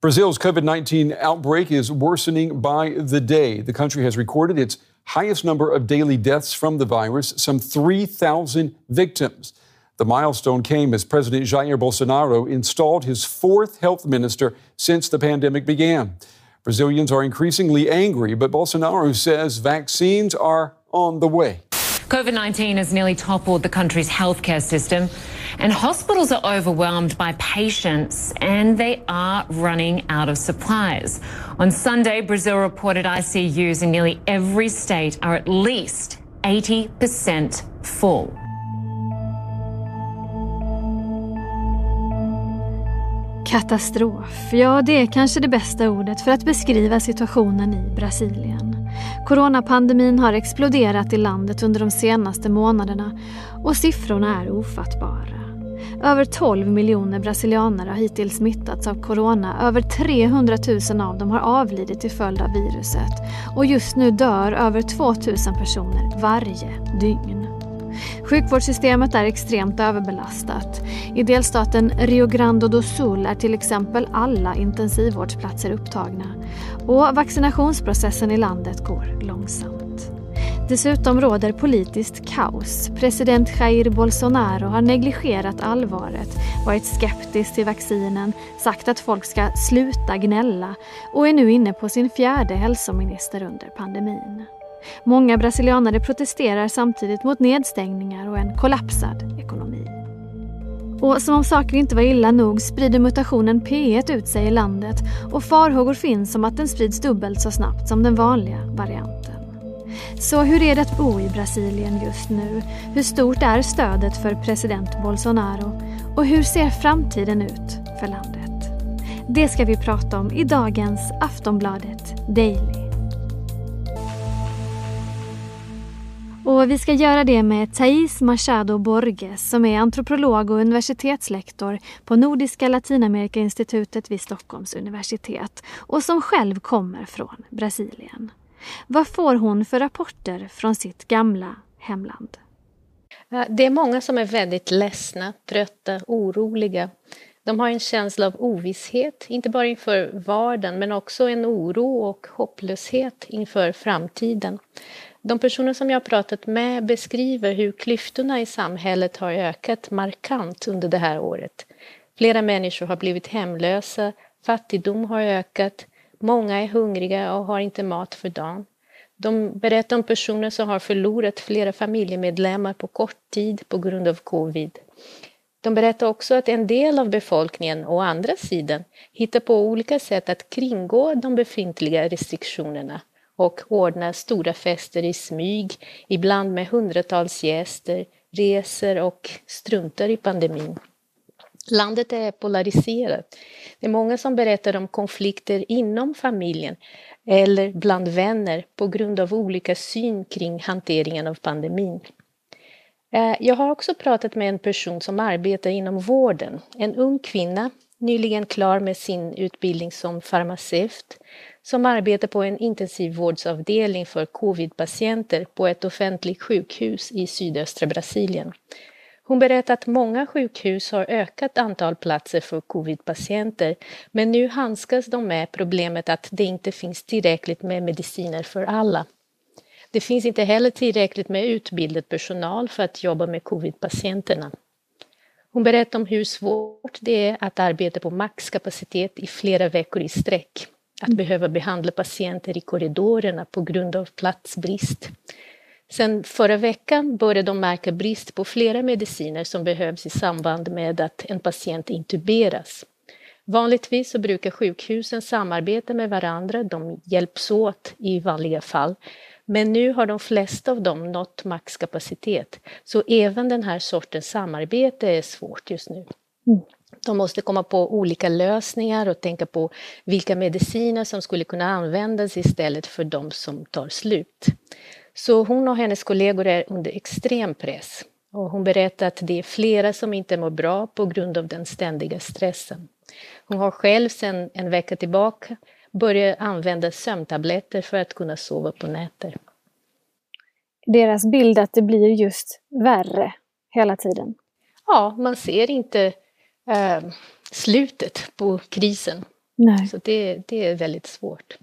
Brazil's COVID 19 outbreak is worsening by the day. The country has recorded its highest number of daily deaths from the virus, some 3,000 victims. The milestone came as President Jair Bolsonaro installed his fourth health minister since the pandemic began. Brazilians are increasingly angry, but Bolsonaro says vaccines are on the way. COVID 19 has nearly toppled the country's healthcare system, and hospitals are overwhelmed by patients and they are running out of supplies. On Sunday, Brazil reported ICUs in nearly every state are at least 80% full. Katastrof, ja det är kanske det bästa ordet för att beskriva situationen i Brasilien. Coronapandemin har exploderat i landet under de senaste månaderna och siffrorna är ofattbara. Över 12 miljoner brasilianer har hittills smittats av corona. Över 300 000 av dem har avlidit till följd av viruset. Och just nu dör över 2 000 personer varje dygn. Sjukvårdssystemet är extremt överbelastat. I delstaten Rio Grande do Sul är till exempel alla intensivvårdsplatser upptagna och vaccinationsprocessen i landet går långsamt. Dessutom råder politiskt kaos. President Jair Bolsonaro har negligerat allvaret, varit skeptisk till vaccinen, sagt att folk ska sluta gnälla och är nu inne på sin fjärde hälsominister under pandemin. Många brasilianare protesterar samtidigt mot nedstängningar och en kollapsad ekonomi. Och som om saker inte var illa nog sprider mutationen P1 ut sig i landet och farhågor finns om att den sprids dubbelt så snabbt som den vanliga varianten. Så hur är det att bo i Brasilien just nu? Hur stort är stödet för president Bolsonaro? Och hur ser framtiden ut för landet? Det ska vi prata om i dagens Aftonbladet Daily. Och vi ska göra det med Thais Machado Borges som är antropolog och universitetslektor på Nordiska Latinamerikainstitutet vid Stockholms universitet och som själv kommer från Brasilien. Vad får hon för rapporter från sitt gamla hemland? Eh, det är många som är väldigt ledsna, trötta, oroliga. De har en känsla av ovisshet, inte bara inför vardagen men också en oro och hopplöshet inför framtiden. De personer som jag har pratat med beskriver hur klyftorna i samhället har ökat markant under det här året. Flera människor har blivit hemlösa, fattigdom har ökat, många är hungriga och har inte mat för dagen. De berättar om personer som har förlorat flera familjemedlemmar på kort tid på grund av covid. De berättar också att en del av befolkningen, å andra sidan, hittar på olika sätt att kringgå de befintliga restriktionerna och ordnar stora fester i smyg, ibland med hundratals gäster, reser och struntar i pandemin. Landet är polariserat. Det är många som berättar om konflikter inom familjen eller bland vänner på grund av olika syn kring hanteringen av pandemin. Eh, jag har också pratat med en person som arbetar inom vården, en ung kvinna, nyligen klar med sin utbildning som farmaceut, som arbetar på en intensivvårdsavdelning för covidpatienter på ett offentligt sjukhus i sydöstra Brasilien. Hon berättar att många sjukhus har ökat antal platser för covidpatienter men nu handskas de med problemet att det inte finns tillräckligt med mediciner för alla. Det finns inte heller tillräckligt med utbildad personal för att jobba med covidpatienterna. Hon berättar om hur svårt det är att arbeta på maxkapacitet i flera veckor i sträck att behöva behandla patienter i korridorerna på grund av platsbrist. Sen förra veckan började de märka brist på flera mediciner som behövs i samband med att en patient intuberas. Vanligtvis så brukar sjukhusen samarbeta med varandra, de hjälps åt i vanliga fall. Men nu har de flesta av dem nått maxkapacitet, så även den här sortens samarbete är svårt just nu. Mm. De måste komma på olika lösningar och tänka på vilka mediciner som skulle kunna användas istället för de som tar slut. Så hon och hennes kollegor är under extrem press. Och hon berättar att det är flera som inte mår bra på grund av den ständiga stressen. Hon har själv sedan en vecka tillbaka börjat använda sömntabletter för att kunna sova på nätter. Deras bild att det blir just värre hela tiden? Ja, man ser inte eh, slutet på krisen. Nej. Så det, det är väldigt svårt.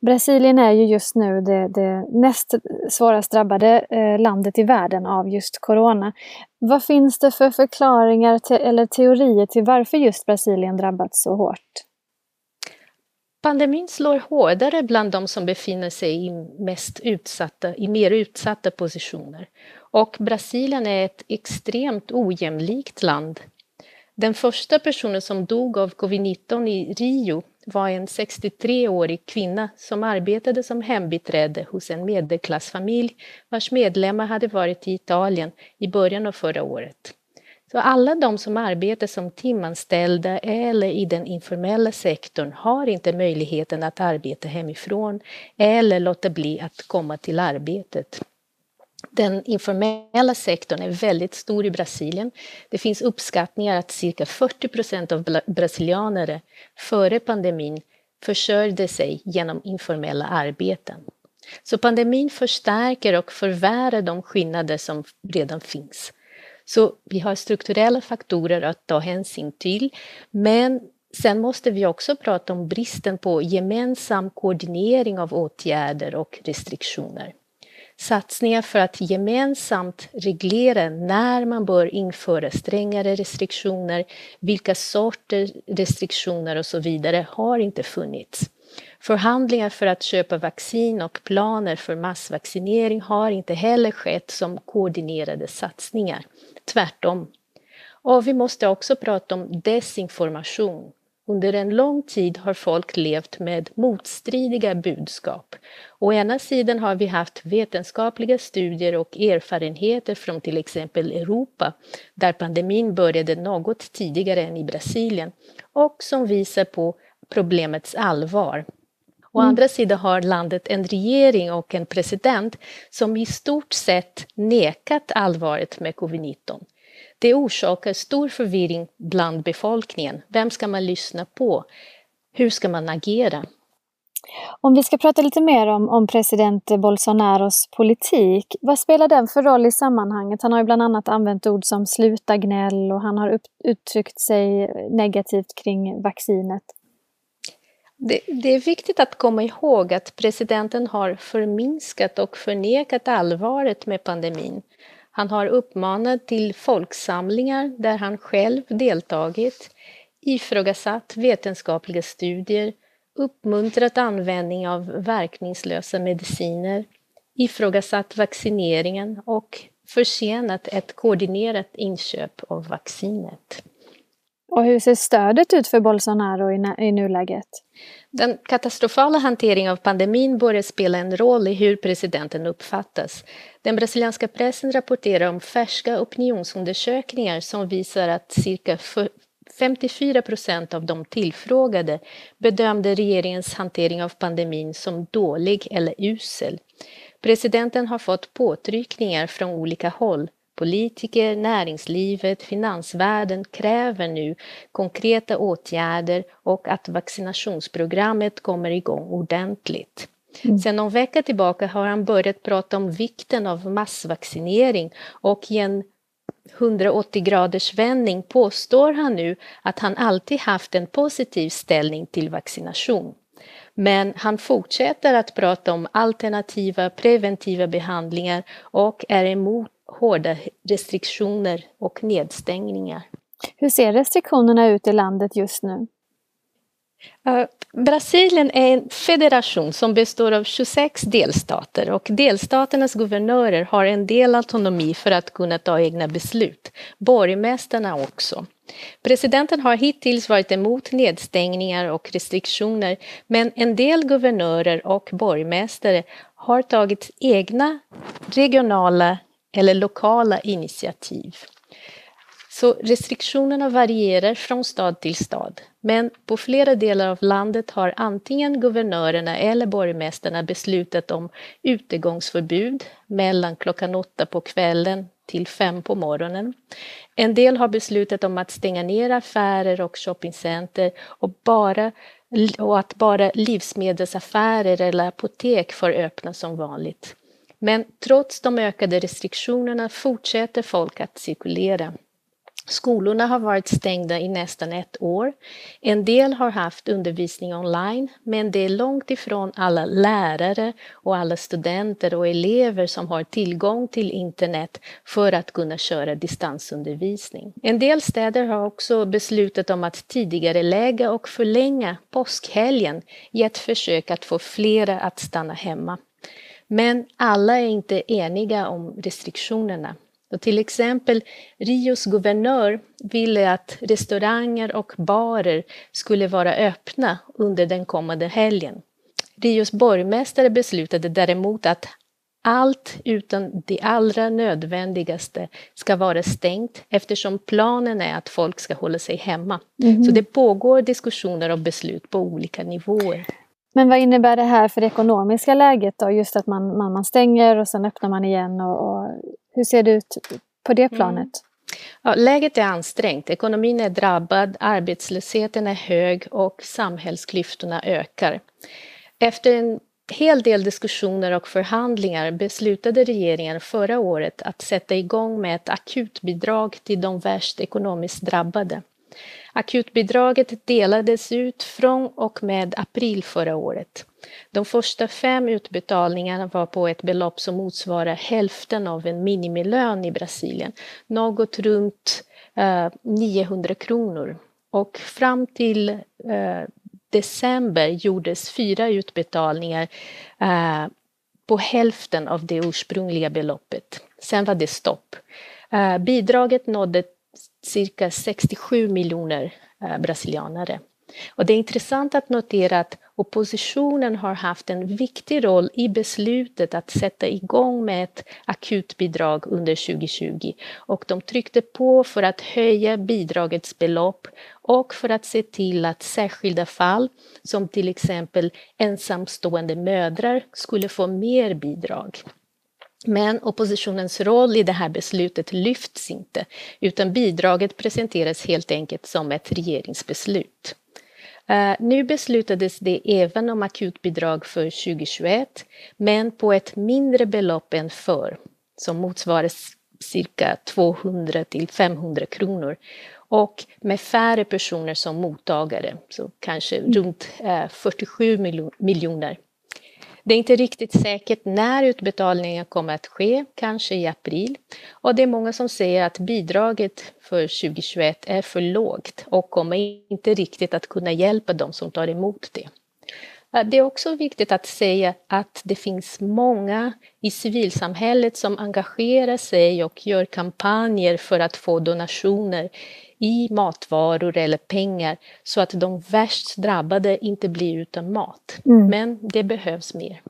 Brasilien är ju just nu det, det näst svårast drabbade eh, landet i världen av just corona. Vad finns det för förklaringar till, eller teorier till varför just Brasilien drabbats så hårt? Pandemin slår hårdare bland de som befinner sig i, mest utsatta, i mer utsatta positioner. Och Brasilien är ett extremt ojämlikt land. Den första personen som dog av covid-19 i Rio var en 63-årig kvinna som arbetade som hembiträde hos en medelklassfamilj vars medlemmar hade varit i Italien i början av förra året. Så alla de som arbetar som timanställda eller i den informella sektorn har inte möjligheten att arbeta hemifrån eller låta bli att komma till arbetet. Den informella sektorn är väldigt stor i Brasilien. Det finns uppskattningar att cirka 40 procent av brasilianare före pandemin försörjde sig genom informella arbeten. Så pandemin förstärker och förvärrar de skillnader som redan finns. Så vi har strukturella faktorer att ta hänsyn till, men sen måste vi också prata om bristen på gemensam koordinering av åtgärder och restriktioner satsningar för att gemensamt reglera när man bör införa strängare restriktioner, vilka sorter restriktioner och så vidare har inte funnits. Förhandlingar för att köpa vaccin och planer för massvaccinering har inte heller skett som koordinerade satsningar. Tvärtom. Och vi måste också prata om desinformation. Under en lång tid har folk levt med motstridiga budskap. Å ena sidan har vi haft vetenskapliga studier och erfarenheter från till exempel Europa, där pandemin började något tidigare än i Brasilien, och som visar på problemets allvar. Å mm. andra sidan har landet en regering och en president som i stort sett nekat allvaret med covid-19. Det orsakar stor förvirring bland befolkningen. Vem ska man lyssna på? Hur ska man agera? Om vi ska prata lite mer om, om president Bolsonaros politik, vad spelar den för roll i sammanhanget? Han har ju bland annat använt ord som sluta gnäll och han har upp, uttryckt sig negativt kring vaccinet. Det, det, är viktigt att komma ihåg att presidenten har förminskat och förnekat allvaret med pandemin. Han har uppmanat till folksamlingar där han själv deltagit, ifrågasatt vetenskapliga studier, uppmuntrat användning av verkningslösa mediciner, ifrågasatt vaccineringen och försenat ett koordinerat inköp av vaccinet. Och hur ser stödet ut för Bolsonaro i, i nuläget? Den katastrofala hanteringen av pandemin börjar spela en roll i hur presidenten uppfattas. Den brasilianska pressen rapporterar om färska opinionsundersökningar som visar att cirka 54 procent av de tillfrågade bedömde regeringens hantering av pandemin som dålig eller usel. Presidenten har fått påtryckningar från olika håll Politiker, näringslivet, finansvärlden kräver nu konkreta åtgärder och att vaccinationsprogrammet kommer igång ordentligt. Mm. Sen någon vecka tillbaka har han börjat prata om vikten av massvaccinering och i en 180 graders vändning påstår han nu att han alltid haft en positiv ställning till vaccination. Men han fortsätter att prata om alternativa preventiva behandlingar och är emot hårda restriktioner och nedstängningar. Hur ser restriktionerna ut i landet just nu? Uh, Brasilien är en federation som består av 26 delstater och delstaternas guvernörer har en del autonomi för att kunna ta egna beslut. Borgmästarna också. Presidenten har hittills varit emot nedstängningar och restriktioner men en del guvernörer och borgmästare har tagit egna regionala eller lokala initiativ. Så restriktionerna varierar från stad till stad, men på flera delar av landet har antingen guvernörerna eller borgmästarna beslutat om utegångsförbud mellan klockan åtta på kvällen till fem på morgonen. En del har beslutat om att stänga ner affärer och shoppingcenter och, bara, och att bara livsmedelsaffärer eller apotek får öppna som vanligt. Men trots de ökade restriktionerna fortsätter folk att cirkulera. Skolorna har varit stängda i nästan ett år. En del har haft undervisning online, men det är långt ifrån alla lärare och alla studenter och elever som har tillgång till internet för att kunna köra distansundervisning. En del städer har också beslutat om att tidigare lägga och förlänga påskhelgen i ett försök att få flera att stanna hemma. Men alla är inte eniga om restriktionerna. Och till exempel Rios guvernör ville att restauranger och barer skulle vara öppna under den kommande helgen. Rios borgmästare beslutade däremot att allt utan det allra nödvändigaste ska vara stängt eftersom planen är att folk ska hålla sig hemma. Mm. Så det pågår diskussioner och beslut på olika nivåer. Men vad innebär det här för det ekonomiska läget då? Just att man, man, man stänger och sen öppnar man igen. Och, och hur ser det ut på det mm. planet? Mm. Ja, läget är ansträngt, ekonomin är drabbad, arbetslösheten är hög och samhällsklyftorna ökar. Efter en hel del diskussioner och förhandlingar beslutade regeringen förra året att sätta igång med ett akutbidrag till de värst ekonomiskt drabbade. Akutbidraget delades ut från och med april förra året. De första fem utbetalningarna var på ett belopp som motsvarar hälften av en minimilön i Brasilien, något runt eh, 900 kronor. Och fram till eh, december gjordes fyra utbetalningar eh, på hälften av det ursprungliga beloppet. Sen var det stopp. Eh, bidraget nådde cirka 67 miljoner eh, brasilianare. Och det är intressant att notera att oppositionen har haft en viktig roll i beslutet att sätta igång med ett akutbidrag under 2020 och de tryckte på för att höja bidragets belopp och för att se till att särskilda fall som till exempel ensamstående mödrar skulle få mer bidrag. Men oppositionens roll i det här beslutet lyfts inte, utan bidraget presenteras helt enkelt som ett regeringsbeslut. Uh, nu beslutades det även om akutbidrag för 2021, men på ett mindre belopp än förr, som motsvarar cirka 200 till 500 kronor och med färre personer som mottagare, så kanske runt uh, 47 miljoner. Det är inte riktigt säkert när utbetalningen kommer att ske, kanske i april. Och det är många som säger att bidraget för 2021 är för lågt och kommer inte riktigt att kunna hjälpa dem som tar emot det. Det är också viktigt att säga att det finns många i civilsamhället som engagerar sig och gör kampanjer för att få donationer i matvaror eller pengar så att de värst drabbade inte blir utan mat. Mm. Men det behövs mer.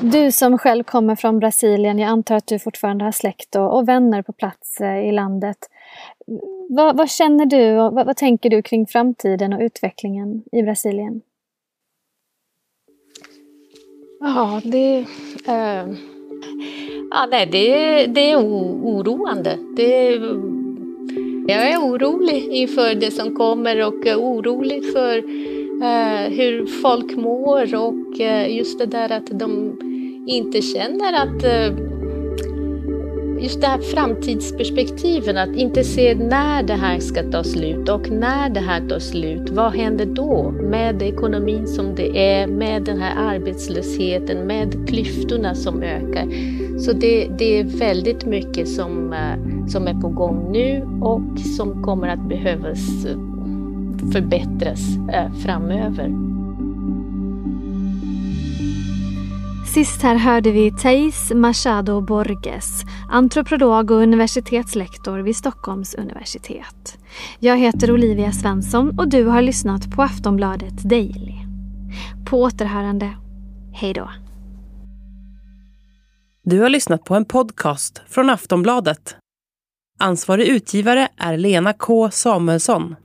Du som själv kommer från Brasilien, jag antar att du fortfarande har släkt och, och vänner på plats eh, i landet. Vad, vad känner du och vad, vad, tänker du kring framtiden och utvecklingen i Brasilien? Ja, det, äh, ja, nej, det, det är oroande. Det jag är orolig inför det som kommer och orolig för eh, hur folk mår och eh, just det där att de inte känner att eh, just det här framtidsperspektiven, att inte se när det här ska ta slut och när det här tar slut, vad händer då med ekonomin som det är, med den här arbetslösheten, med klyftorna som ökar. Så det, det är väldigt mycket som, eh, som är på gång nu och som kommer att behövas eh, förbättras eh, framöver. Sist här hörde vi Thais Machado Borges, antropolog och universitetslektor vid Stockholms universitet. Jag heter Olivia Svensson och du har lyssnat på Aftonbladet Daily. På återhörande. Hej då. Du har lyssnat på en podcast från Aftonbladet. Ansvarig utgivare är Lena K Samuelsson.